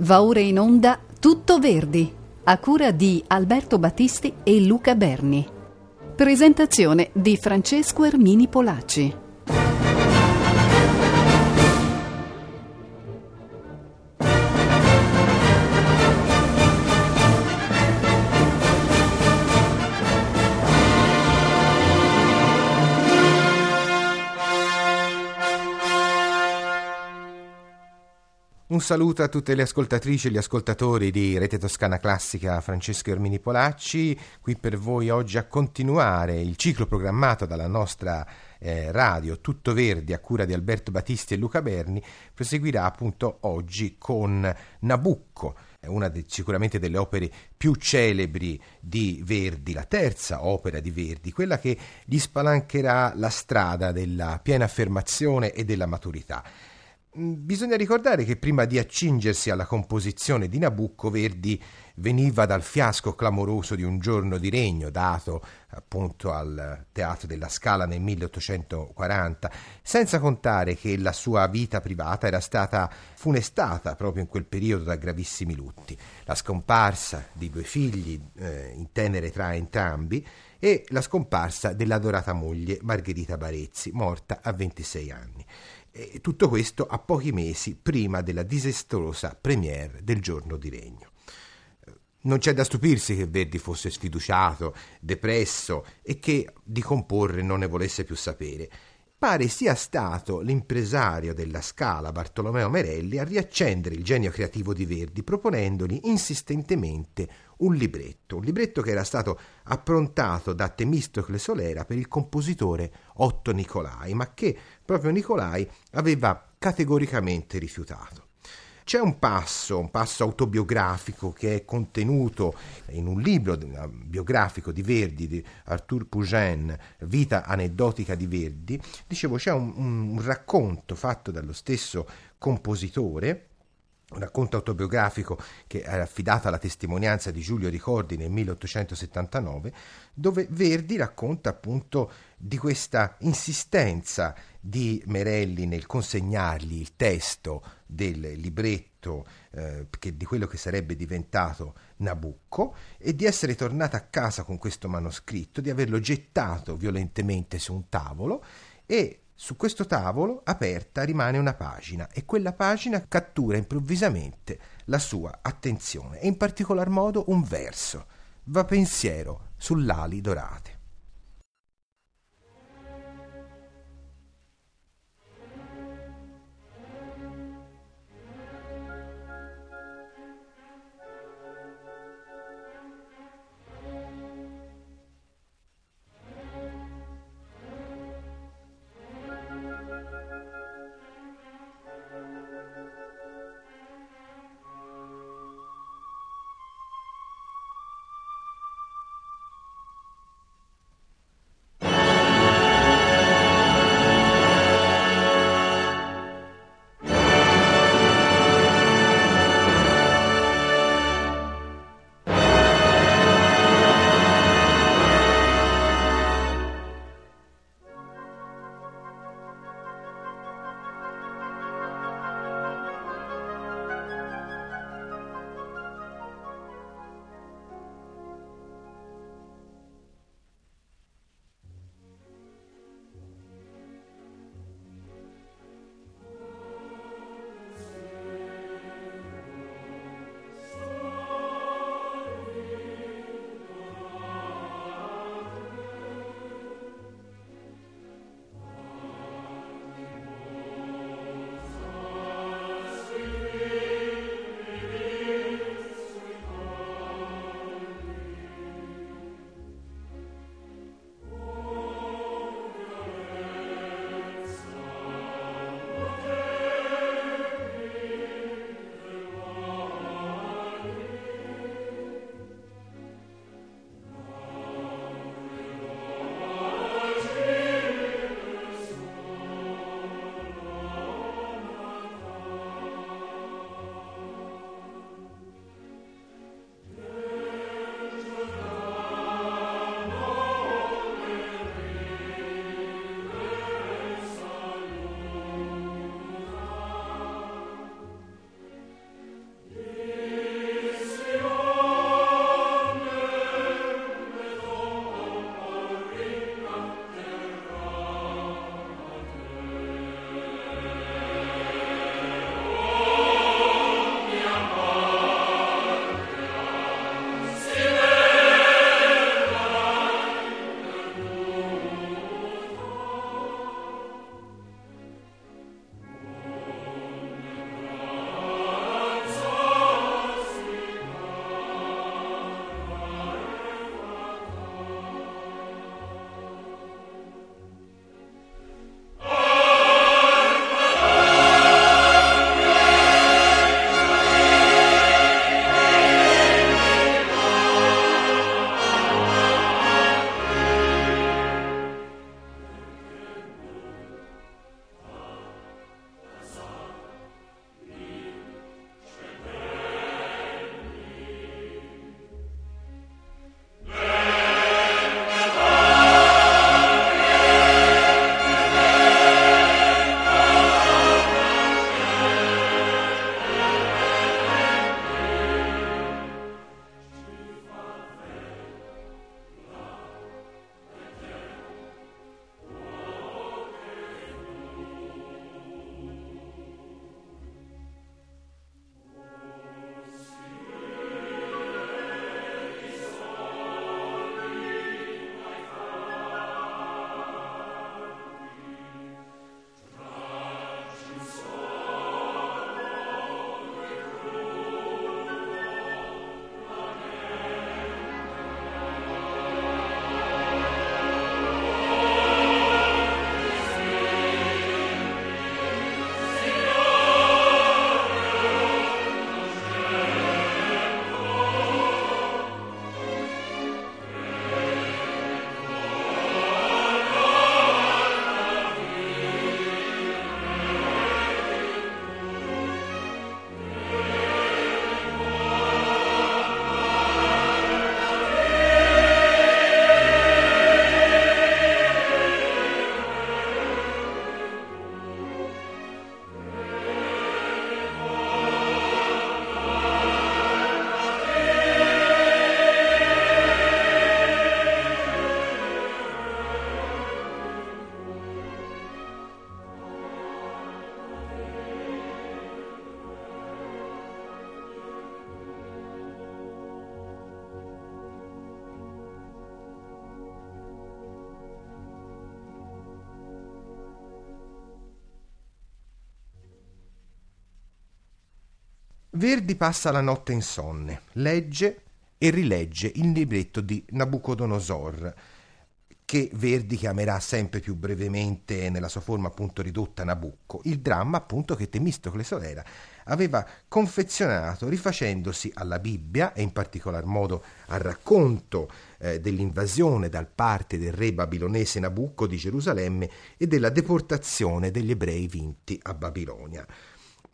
Va ora in onda Tutto Verdi, a cura di Alberto Battisti e Luca Berni. Presentazione di Francesco Ermini Polacci. Un saluto a tutte le ascoltatrici e gli ascoltatori di Rete Toscana Classica Francesco Ermini Polacci, qui per voi oggi a continuare il ciclo programmato dalla nostra eh, radio Tutto Verdi a cura di Alberto Battisti e Luca Berni, proseguirà appunto oggi con Nabucco una de, sicuramente delle opere più celebri di Verdi, la terza opera di Verdi, quella che gli spalancherà la strada della piena affermazione e della maturità. Mm, bisogna ricordare che prima di accingersi alla composizione di Nabucco, Verdi veniva dal fiasco clamoroso di un giorno di regno dato appunto al Teatro della Scala nel 1840, senza contare che la sua vita privata era stata funestata proprio in quel periodo da gravissimi lutti, la scomparsa di due figli eh, in tenere tra entrambi e la scomparsa dell'adorata moglie Margherita Barezzi, morta a 26 anni. E tutto questo a pochi mesi prima della disastrosa premiere del giorno di regno. Non c'è da stupirsi che Verdi fosse sfiduciato, depresso e che di comporre non ne volesse più sapere. Pare sia stato l'impresario della Scala Bartolomeo Merelli a riaccendere il genio creativo di Verdi proponendogli insistentemente un libretto, un libretto che era stato approntato da Temistocle Solera per il compositore Otto Nicolai, ma che proprio Nicolai aveva categoricamente rifiutato. C'è un passo, un passo autobiografico che è contenuto in un libro biografico di Verdi, di Arthur Pugin, Vita aneddotica di Verdi. Dicevo, c'è un, un racconto fatto dallo stesso compositore un racconto autobiografico che è affidato alla testimonianza di Giulio Ricordi nel 1879, dove Verdi racconta appunto di questa insistenza di Merelli nel consegnargli il testo del libretto eh, che, di quello che sarebbe diventato Nabucco e di essere tornata a casa con questo manoscritto, di averlo gettato violentemente su un tavolo e su questo tavolo aperta rimane una pagina e quella pagina cattura improvvisamente la sua attenzione e in particolar modo un verso. Va pensiero sull'ali dorate. Verdi passa la notte insonne, legge e rilegge il libretto di Nabucodonosor, che Verdi chiamerà sempre più brevemente nella sua forma appunto ridotta Nabucco, il dramma appunto che Temistocle Solera aveva confezionato rifacendosi alla Bibbia e in particolar modo al racconto eh, dell'invasione dal parte del re babilonese Nabucco di Gerusalemme e della deportazione degli ebrei vinti a Babilonia.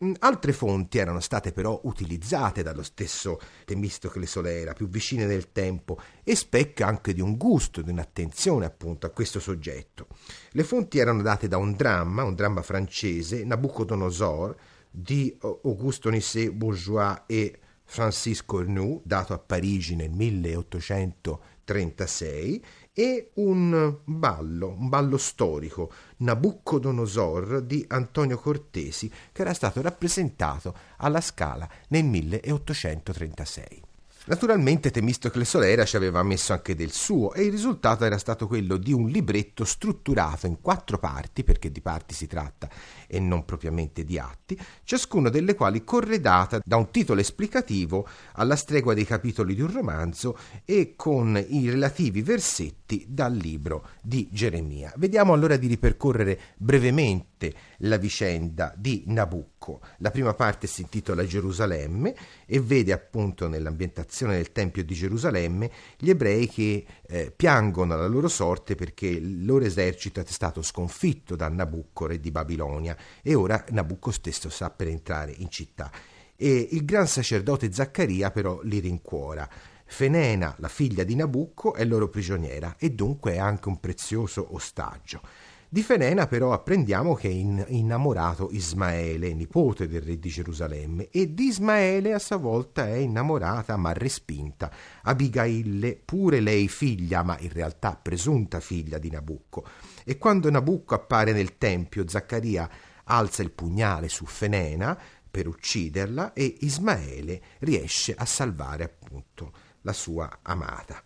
Mm, altre fonti erano state però utilizzate dallo stesso Temistocle Solera, più vicine nel tempo, e specchio anche di un gusto, di un'attenzione appunto a questo soggetto. Le fonti erano date da un dramma, un dramma francese, Nabucodonosor, di Auguste Onisset Bourgeois e Francis Cornu, dato a Parigi nel 1836, e un ballo, un ballo storico, Nabucodonosor di Antonio Cortesi, che era stato rappresentato alla Scala nel 1836. Naturalmente Temistocle Solera ci aveva messo anche del suo e il risultato era stato quello di un libretto strutturato in quattro parti, perché di parti si tratta e non propriamente di atti, ciascuna delle quali corredata da un titolo esplicativo alla stregua dei capitoli di un romanzo e con i relativi versetti dal libro di Geremia. Vediamo allora di ripercorrere brevemente la vicenda di Nabucco. La prima parte si intitola Gerusalemme e vede appunto nell'ambientazione del Tempio di Gerusalemme gli ebrei che eh, piangono la loro sorte perché il loro esercito è stato sconfitto da Nabucco, re di Babilonia, e ora Nabucco stesso sta per entrare in città. E il gran sacerdote Zaccaria però li rincuora. Fenena, la figlia di Nabucco, è loro prigioniera e dunque è anche un prezioso ostaggio. Di Fenena però apprendiamo che è innamorato Ismaele, nipote del re di Gerusalemme, e di Ismaele a sua volta è innamorata ma respinta Abigaille, pure lei figlia, ma in realtà presunta figlia di Nabucco. E quando Nabucco appare nel tempio, Zaccaria alza il pugnale su Fenena per ucciderla e Ismaele riesce a salvare appunto la sua amata.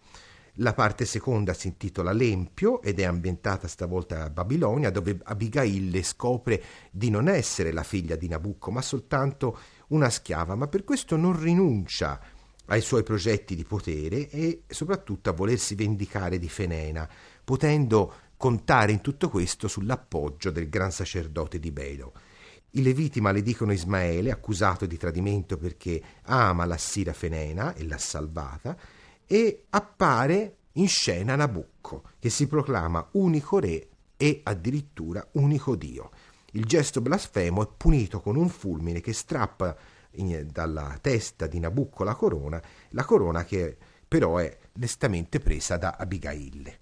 La parte seconda si intitola L'Empio ed è ambientata stavolta a Babilonia, dove Abigail scopre di non essere la figlia di Nabucco, ma soltanto una schiava, ma per questo non rinuncia ai suoi progetti di potere e soprattutto a volersi vendicare di Fenena, potendo contare in tutto questo sull'appoggio del gran sacerdote di Belo. I Leviti maledicono Ismaele, accusato di tradimento perché ama la Sira Fenena e l'ha salvata, e appare in scena Nabucco, che si proclama unico re e addirittura unico dio. Il gesto blasfemo è punito con un fulmine che strappa in, dalla testa di Nabucco la corona, la corona che però è lestamente presa da Abigaille.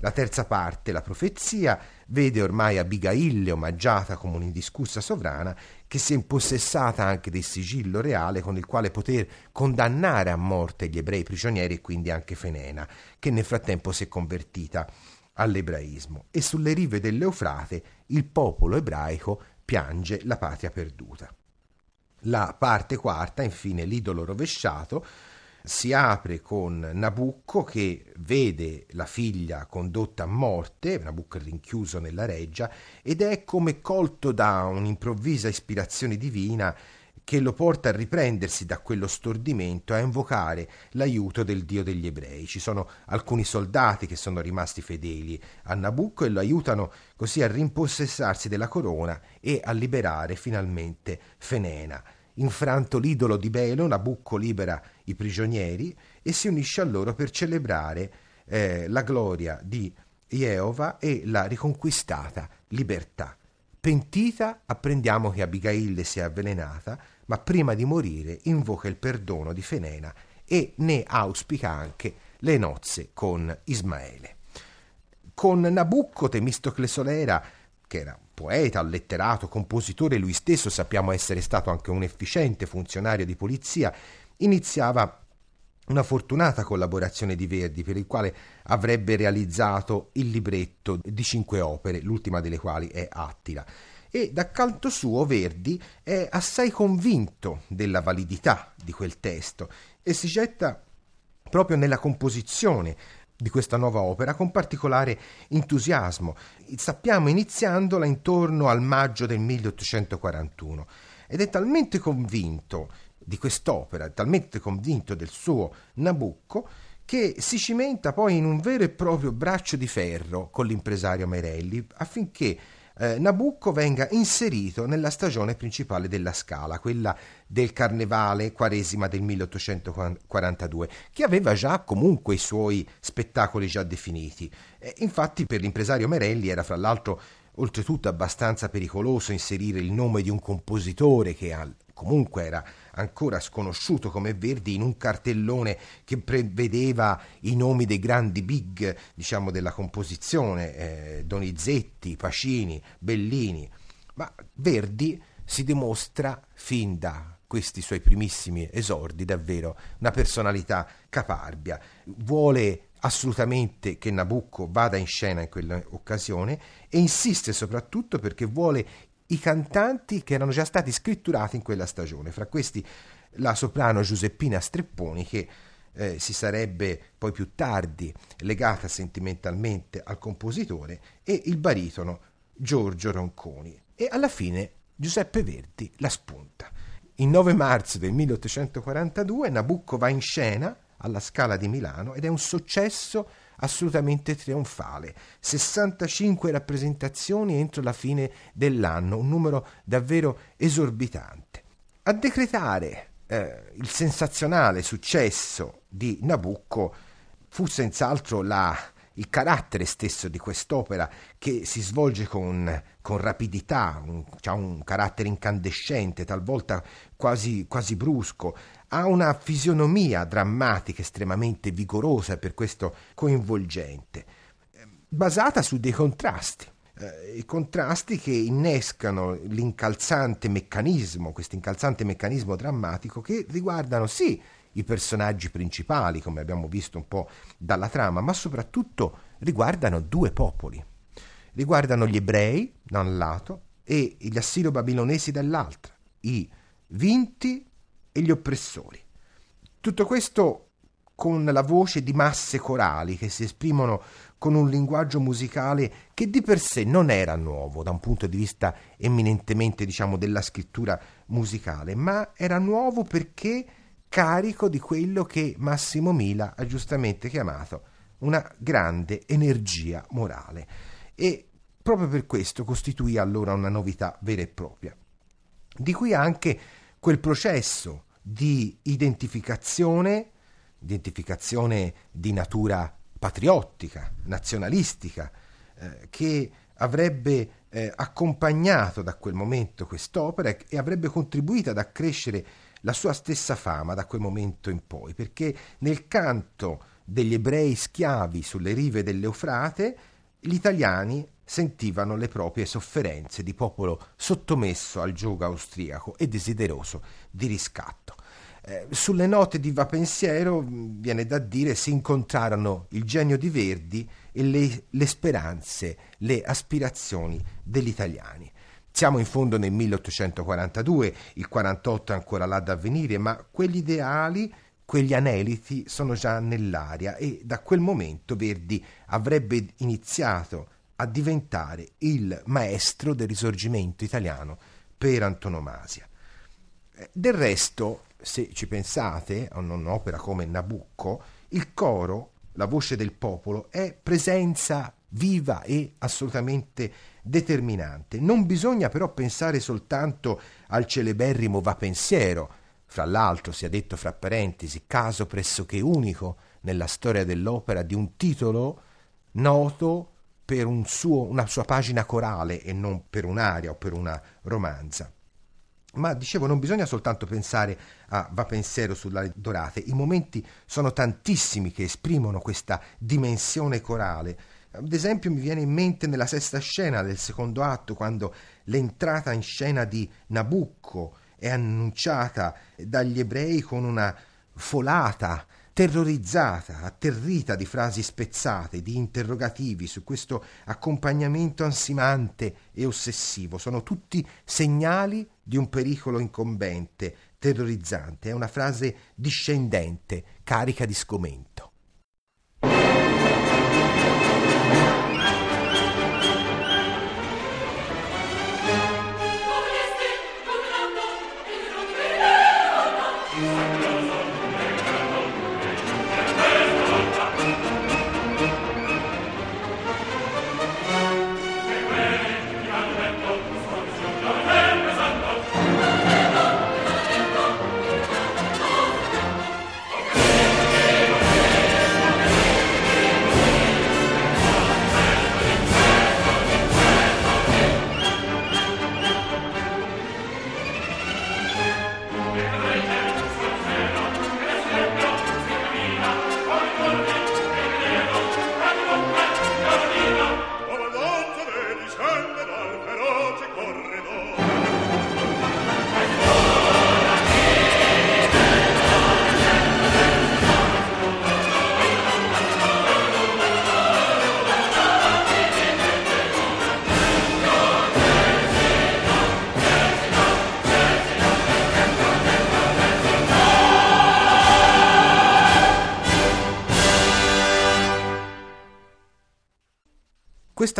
La terza parte, la profezia, vede ormai Abigaille omaggiata come un'indiscussa sovrana che si è impossessata anche del sigillo reale con il quale poter condannare a morte gli ebrei prigionieri e quindi anche Fenena, che nel frattempo si è convertita all'ebraismo. E sulle rive dell'Eufrate il popolo ebraico piange la patria perduta. La parte quarta, infine, l'idolo rovesciato, si apre con Nabucco che vede la figlia condotta a morte, Nabucco è rinchiuso nella reggia, ed è come colto da un'improvvisa ispirazione divina che lo porta a riprendersi da quello stordimento, a invocare l'aiuto del Dio degli ebrei. Ci sono alcuni soldati che sono rimasti fedeli a Nabucco e lo aiutano così a rimpossessarsi della corona e a liberare finalmente Fenena. Infranto l'idolo di Belo, Nabucco libera i prigionieri e si unisce a loro per celebrare eh, la gloria di Jehovah e la riconquistata libertà. Pentita, apprendiamo che Abigail si è avvelenata, ma prima di morire invoca il perdono di Fenena e ne auspica anche le nozze con Ismaele. Con Nabucco Temistocle Solera, che era poeta, letterato, compositore, lui stesso sappiamo essere stato anche un efficiente funzionario di polizia, iniziava una fortunata collaborazione di Verdi per il quale avrebbe realizzato il libretto di cinque opere, l'ultima delle quali è Attila. E da canto suo Verdi è assai convinto della validità di quel testo e si getta proprio nella composizione di questa nuova opera con particolare entusiasmo. Sappiamo iniziandola intorno al maggio del 1841 ed è talmente convinto di quest'opera, talmente convinto del suo Nabucco, che si cimenta poi in un vero e proprio braccio di ferro con l'impresario Merelli affinché eh, Nabucco venga inserito nella stagione principale della Scala, quella del Carnevale Quaresima del 1842, che aveva già comunque i suoi spettacoli già definiti. Eh, infatti per l'impresario Merelli era fra l'altro oltretutto abbastanza pericoloso inserire il nome di un compositore che comunque era ancora sconosciuto come Verdi, in un cartellone che prevedeva i nomi dei grandi big, diciamo, della composizione, eh, Donizetti, Pacini, Bellini. Ma Verdi si dimostra fin da questi suoi primissimi esordi davvero una personalità caparbia. Vuole assolutamente che Nabucco vada in scena in quell'occasione e insiste soprattutto perché vuole i cantanti che erano già stati scritturati in quella stagione. Fra questi la soprano Giuseppina Strepponi che eh, si sarebbe poi più tardi legata sentimentalmente al compositore e il baritono Giorgio Ronconi. E alla fine Giuseppe Verdi la spunta. Il 9 marzo del 1842 Nabucco va in scena alla Scala di Milano ed è un successo assolutamente trionfale. 65 rappresentazioni entro la fine dell'anno, un numero davvero esorbitante. A decretare eh, il sensazionale successo di Nabucco fu senz'altro la, il carattere stesso di quest'opera che si svolge con, con rapidità, ha un carattere incandescente, talvolta quasi, quasi brusco, ha una fisionomia drammatica estremamente vigorosa e per questo coinvolgente, basata su dei contrasti. Eh, I contrasti che innescano l'incalzante meccanismo, questo incalzante meccanismo drammatico che riguardano sì i personaggi principali, come abbiamo visto un po' dalla trama, ma soprattutto riguardano due popoli. Riguardano gli ebrei da un lato e gli assiro-babilonesi dall'altro, i vinti e gli oppressori. Tutto questo con la voce di masse corali che si esprimono con un linguaggio musicale che di per sé non era nuovo da un punto di vista eminentemente diciamo della scrittura musicale, ma era nuovo perché carico di quello che Massimo Mila ha giustamente chiamato una grande energia morale e proprio per questo costituì allora una novità vera e propria. Di qui anche quel processo di identificazione, identificazione di natura patriottica, nazionalistica, eh, che avrebbe eh, accompagnato da quel momento quest'opera e avrebbe contribuito ad accrescere la sua stessa fama da quel momento in poi, perché nel canto degli ebrei schiavi sulle rive dell'Eufrate, gli italiani sentivano le proprie sofferenze di popolo sottomesso al giogo austriaco e desideroso di riscatto. Eh, sulle note di Va Pensiero, mm, viene da dire, si incontrarono il genio di Verdi e le, le speranze, le aspirazioni degli italiani. Siamo in fondo nel 1842, il 48 è ancora là da avvenire, ma quegli ideali quegli aneliti sono già nell'aria e da quel momento Verdi avrebbe iniziato a diventare il maestro del risorgimento italiano per antonomasia. Eh, del resto, se ci pensate a un'opera come Nabucco, il coro, la voce del popolo, è presenza viva e assolutamente determinante. Non bisogna però pensare soltanto al celeberrimo Va pensiero, fra l'altro sia detto fra parentesi, caso pressoché unico nella storia dell'opera di un titolo noto per un suo, una sua pagina corale e non per un'aria o per una romanza. Ma dicevo, non bisogna soltanto pensare a Va pensiero sulle dorate, i momenti sono tantissimi che esprimono questa dimensione corale. Ad esempio mi viene in mente nella sesta scena del secondo atto, quando l'entrata in scena di Nabucco è annunciata dagli ebrei con una folata terrorizzata, atterrita di frasi spezzate, di interrogativi su questo accompagnamento ansimante e ossessivo. Sono tutti segnali di un pericolo incombente, terrorizzante. È una frase discendente, carica di sgomento.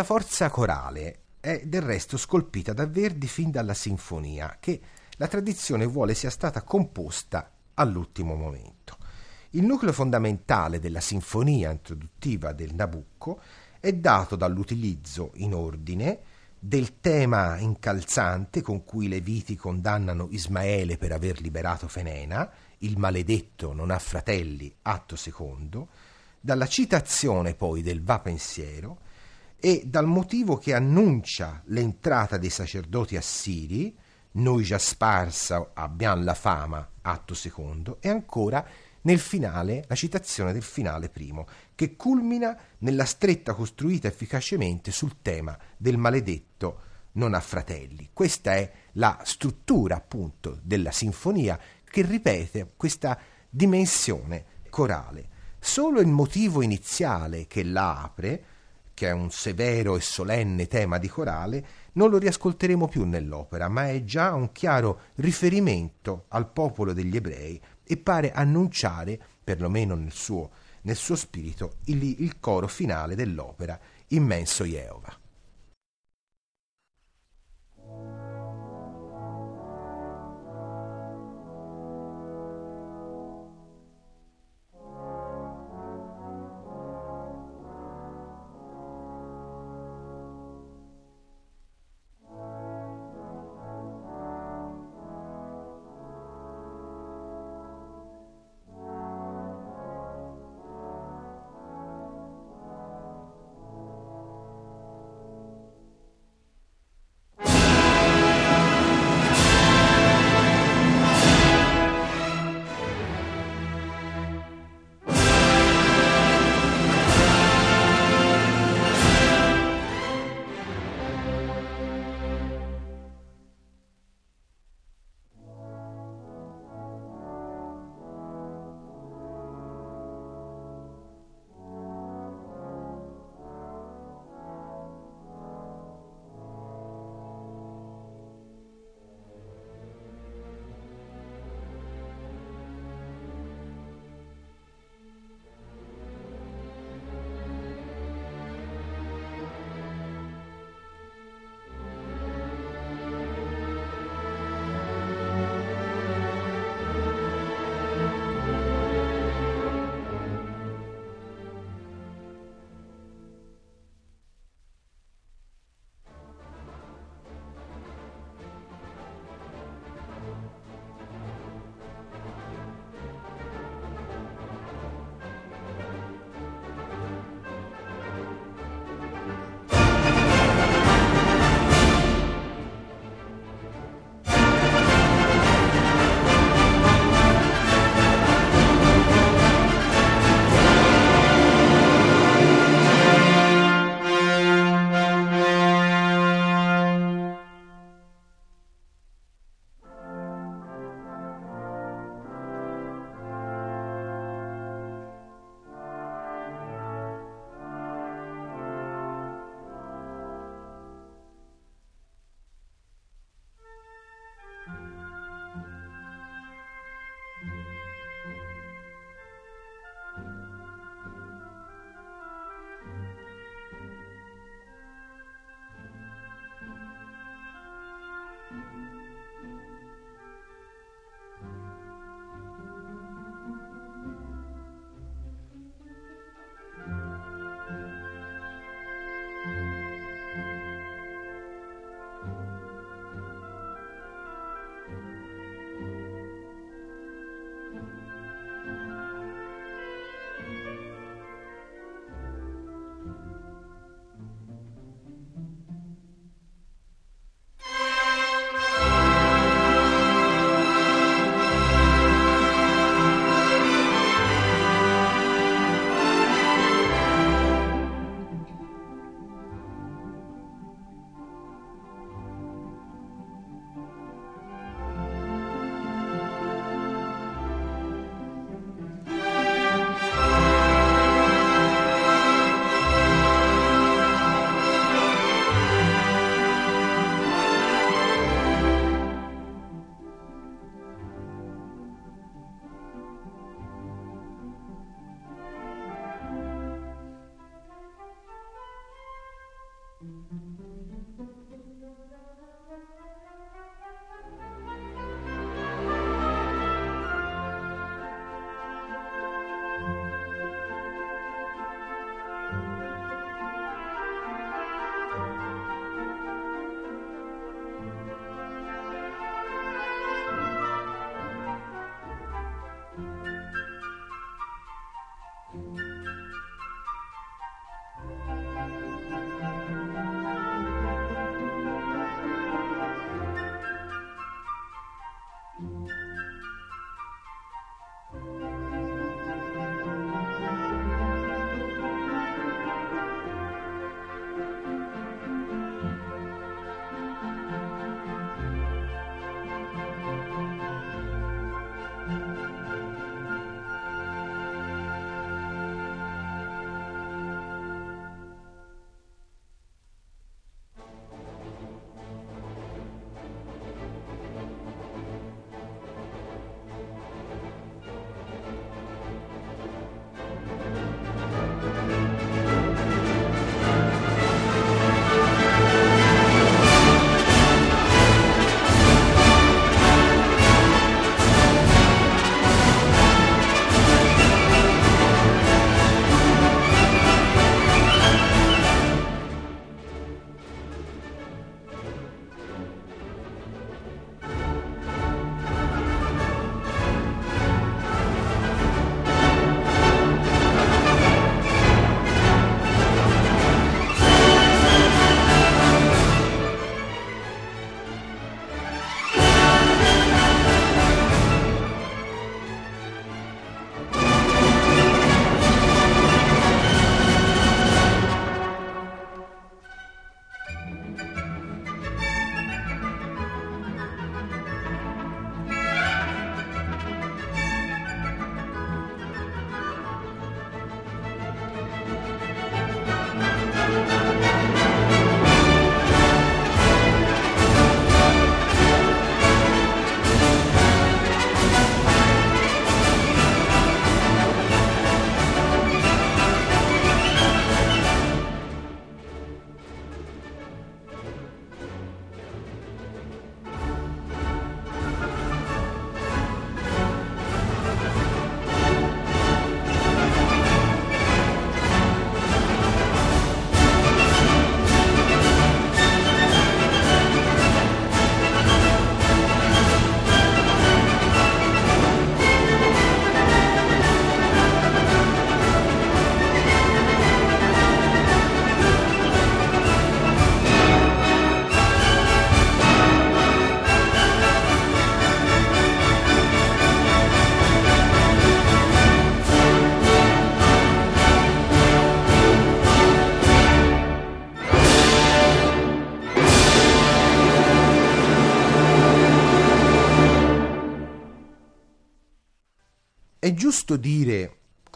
Questa forza corale è del resto scolpita da Verdi fin dalla sinfonia, che la tradizione vuole sia stata composta all'ultimo momento. Il nucleo fondamentale della sinfonia introduttiva del Nabucco è dato dall'utilizzo in ordine del tema incalzante con cui le viti condannano Ismaele per aver liberato Fenena, il maledetto non ha fratelli, atto secondo, dalla citazione poi del va pensiero e dal motivo che annuncia l'entrata dei sacerdoti assiri, noi già sparsa abbiamo la fama, atto secondo, e ancora nel finale, la citazione del finale primo, che culmina nella stretta costruita efficacemente sul tema del maledetto non ha fratelli. Questa è la struttura appunto della sinfonia che ripete questa dimensione corale. Solo il motivo iniziale che la apre, che è un severo e solenne tema di corale, non lo riascolteremo più nell'opera, ma è già un chiaro riferimento al popolo degli ebrei e pare annunciare, perlomeno nel suo, nel suo spirito, il, il coro finale dell'opera, Immenso Jehovah.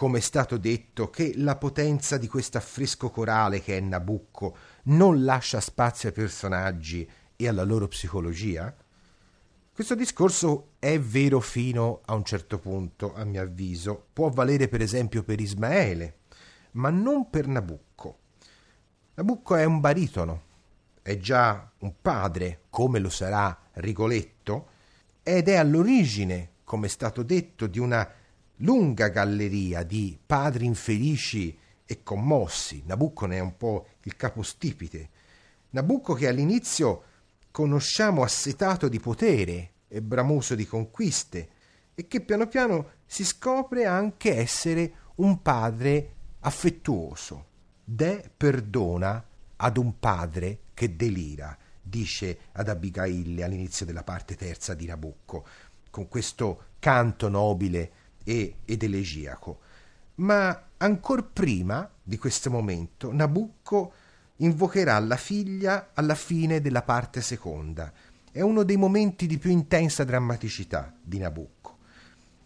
Come è stato detto, che la potenza di questo affresco corale che è Nabucco non lascia spazio ai personaggi e alla loro psicologia? Questo discorso è vero fino a un certo punto, a mio avviso. Può valere per esempio per Ismaele, ma non per Nabucco. Nabucco è un baritono, è già un padre, come lo sarà Rigoletto, ed è all'origine, come è stato detto, di una lunga galleria di padri infelici e commossi. Nabucco ne è un po' il capostipite. Nabucco che all'inizio conosciamo assetato di potere e bramoso di conquiste e che piano piano si scopre anche essere un padre affettuoso. De perdona ad un padre che delira, dice ad Abigail all'inizio della parte terza di Nabucco, con questo canto nobile e, ed elegiaco. Ma ancor prima di questo momento Nabucco invocherà la figlia alla fine della parte seconda. È uno dei momenti di più intensa drammaticità di Nabucco.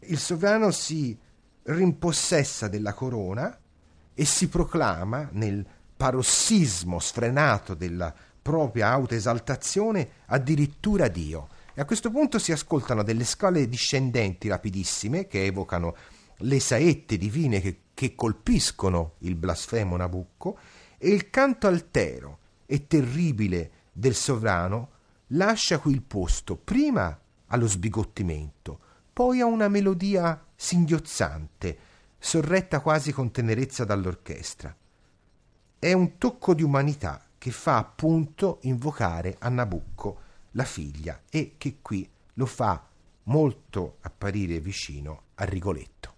Il sovrano si rimpossessa della corona e si proclama nel parossismo sfrenato della propria autoesaltazione addirittura Dio. E a questo punto si ascoltano delle scale discendenti rapidissime che evocano le saette divine che, che colpiscono il blasfemo Nabucco e il canto altero e terribile del sovrano lascia qui il posto prima allo sbigottimento, poi a una melodia singhiozzante, sorretta quasi con tenerezza dall'orchestra. È un tocco di umanità che fa appunto invocare a Nabucco la figlia e che qui lo fa molto apparire vicino a Rigoletto.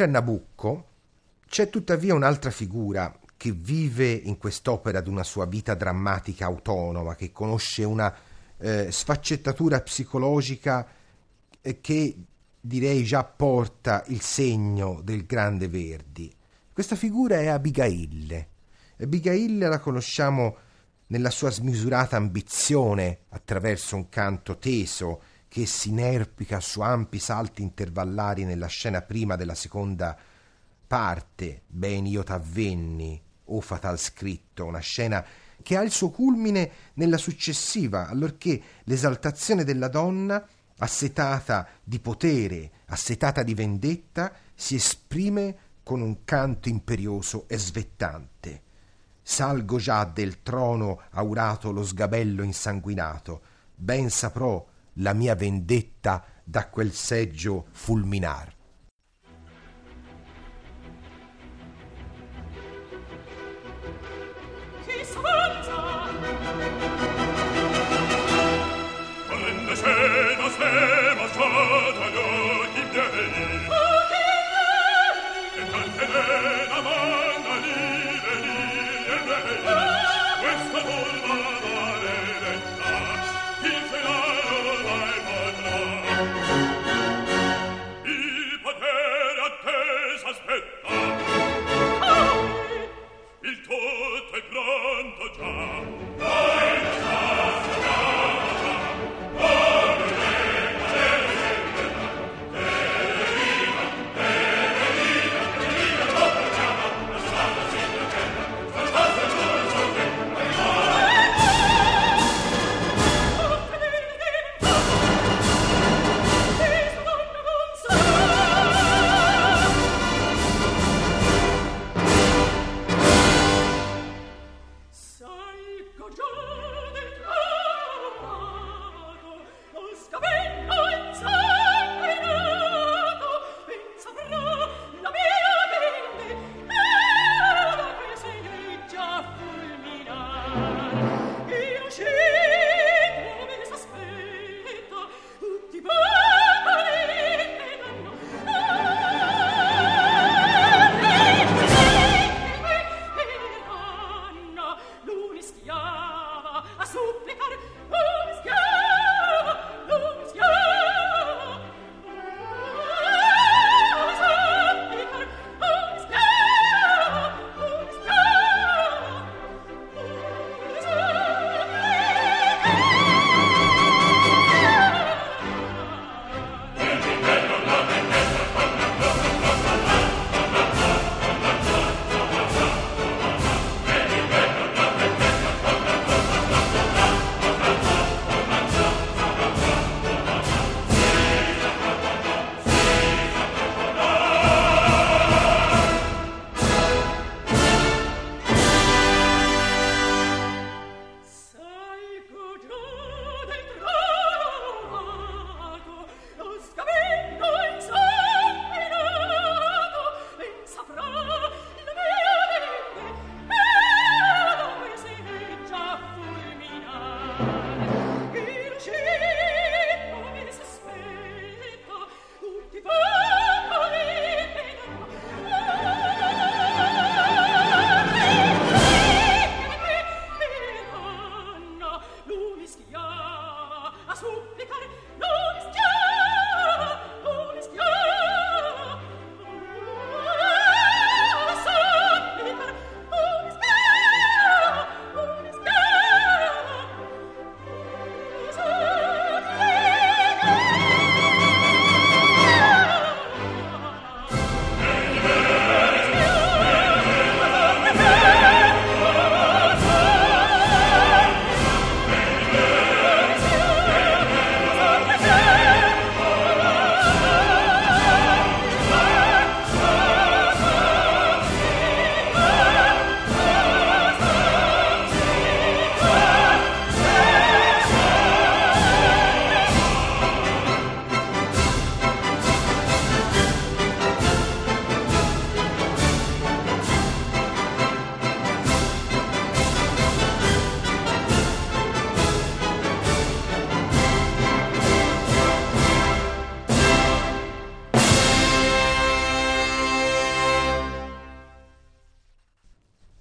Oltre a Nabucco, c'è tuttavia un'altra figura che vive in quest'opera ad una sua vita drammatica autonoma, che conosce una eh, sfaccettatura psicologica eh, che direi già porta il segno del grande Verdi. Questa figura è Abigaille. Abigaille la conosciamo nella sua smisurata ambizione attraverso un canto teso che si inerpica su ampi salti intervallari nella scena prima della seconda parte, Ben io t'avvenni, o fatal scritto, una scena che ha il suo culmine nella successiva, allorché l'esaltazione della donna, assetata di potere, assetata di vendetta, si esprime con un canto imperioso e svettante. Salgo già del trono aurato lo sgabello insanguinato, ben saprò la mia vendetta da quel seggio fulminar. Chi sono?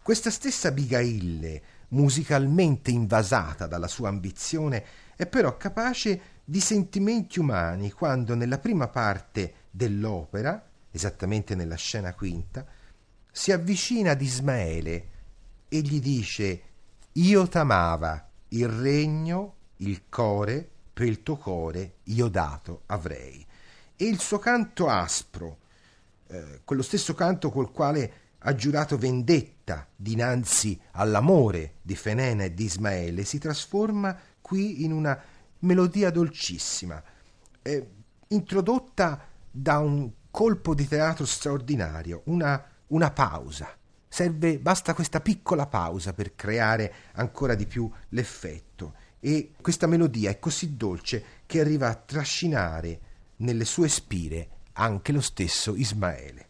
Questa stessa Abigail, musicalmente invasata dalla sua ambizione, è però capace di sentimenti umani quando nella prima parte dell'opera, esattamente nella scena quinta, si avvicina ad Ismaele e gli dice Io t'amava, il regno, il core, per il tuo core io dato avrei. E il suo canto aspro, eh, quello stesso canto col quale ha giurato vendetta dinanzi all'amore di Fenena e di Ismaele, si trasforma qui in una melodia dolcissima, eh, introdotta da un colpo di teatro straordinario, una, una pausa. Serve, basta questa piccola pausa per creare ancora di più l'effetto. E questa melodia è così dolce che arriva a trascinare nelle sue spire anche lo stesso Ismaele.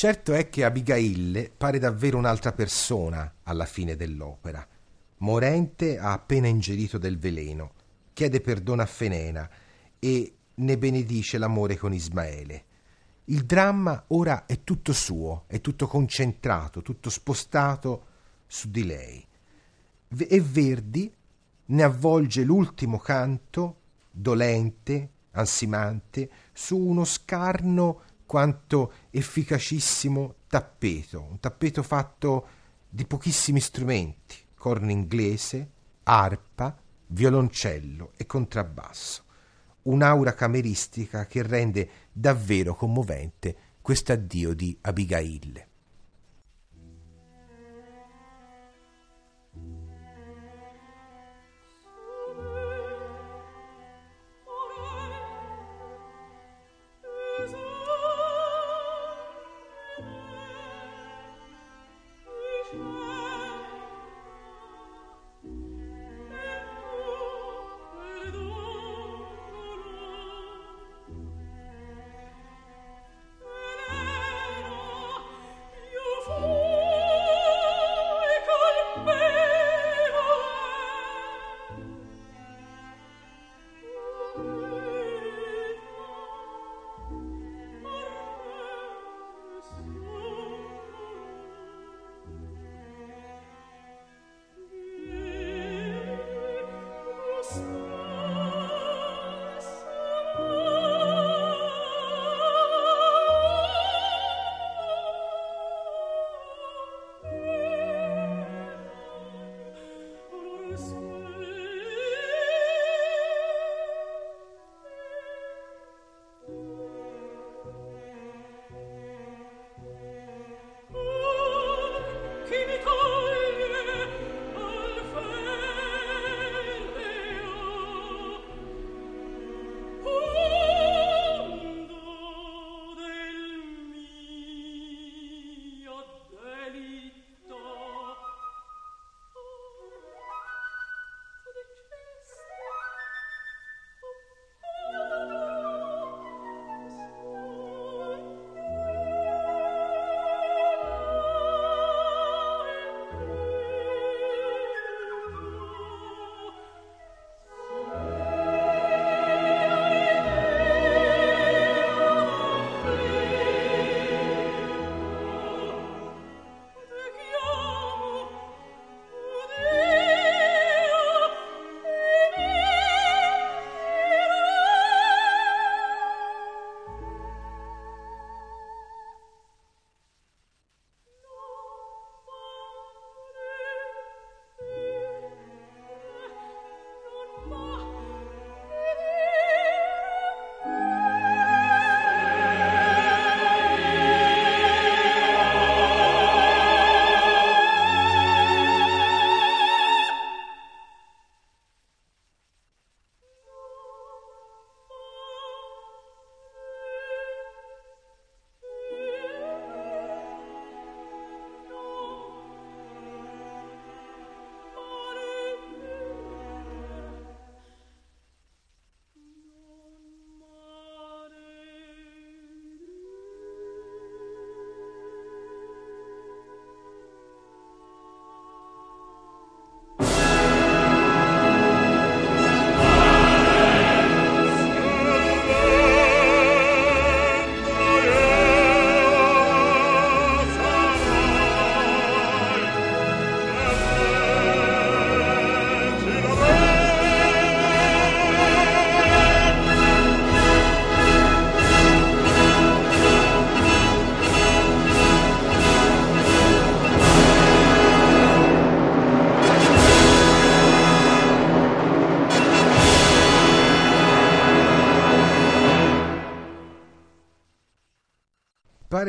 Certo è che Abigail pare davvero un'altra persona alla fine dell'opera. Morente ha appena ingerito del veleno, chiede perdono a Fenena e ne benedice l'amore con Ismaele. Il dramma ora è tutto suo, è tutto concentrato, tutto spostato su di lei. E Verdi ne avvolge l'ultimo canto, dolente, ansimante, su uno scarno quanto efficacissimo tappeto, un tappeto fatto di pochissimi strumenti, corno inglese, arpa, violoncello e contrabbasso. Un'aura cameristica che rende davvero commovente questo addio di Abigail.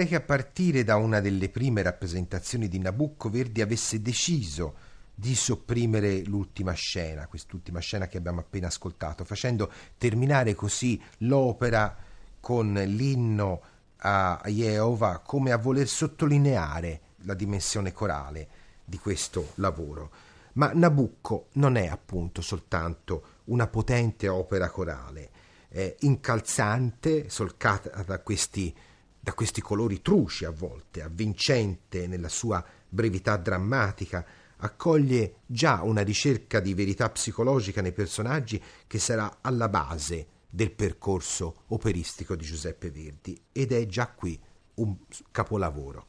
Pare che a partire da una delle prime rappresentazioni di Nabucco Verdi avesse deciso di sopprimere l'ultima scena, quest'ultima scena che abbiamo appena ascoltato, facendo terminare così l'opera con l'inno a Jehovah come a voler sottolineare la dimensione corale di questo lavoro. Ma Nabucco non è appunto soltanto una potente opera corale, è incalzante, solcata da questi da questi colori truci a volte, avvincente nella sua brevità drammatica, accoglie già una ricerca di verità psicologica nei personaggi che sarà alla base del percorso operistico di Giuseppe Verdi ed è già qui un capolavoro.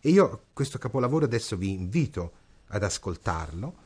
E io questo capolavoro adesso vi invito ad ascoltarlo.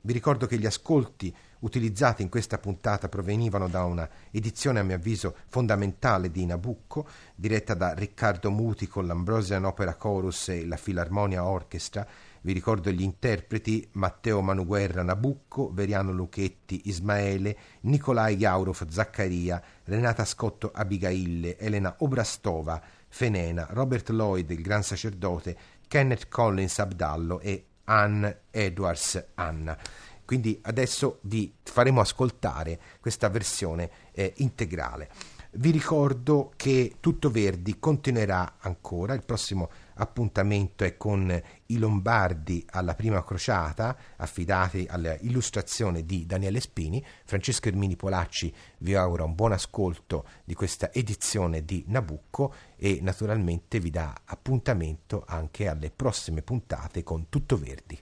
Vi ricordo che gli ascolti utilizzati in questa puntata provenivano da una edizione a mio avviso fondamentale di Nabucco, diretta da Riccardo Muti con l'Ambrosian Opera Chorus e la Filarmonia Orchestra. Vi ricordo gli interpreti Matteo Manuguerra Nabucco, Veriano Lucchetti Ismaele, Nicolai Jaurov Zaccaria, Renata Scotto Abigaille, Elena Obrastova Fenena, Robert Lloyd il Gran Sacerdote, Kenneth Collins Abdallo e Anne Edwards Anna. Quindi adesso vi faremo ascoltare questa versione eh, integrale. Vi ricordo che Tutto Verdi continuerà ancora, il prossimo appuntamento è con i Lombardi alla prima crociata, affidati all'illustrazione di Daniele Spini. Francesco Ermini Polacci vi augura un buon ascolto di questa edizione di Nabucco e naturalmente vi dà appuntamento anche alle prossime puntate con Tutto Verdi.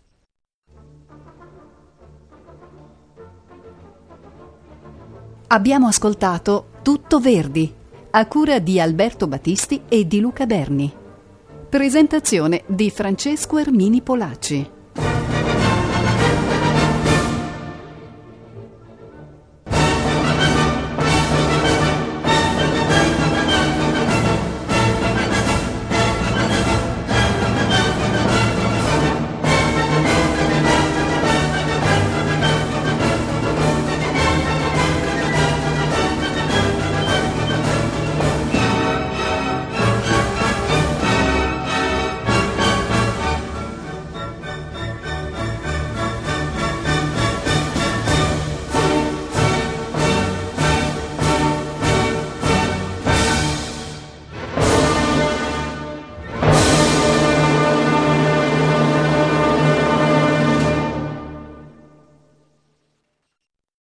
Abbiamo ascoltato Tutto Verdi, a cura di Alberto Battisti e di Luca Berni. Presentazione di Francesco Ermini Polacci.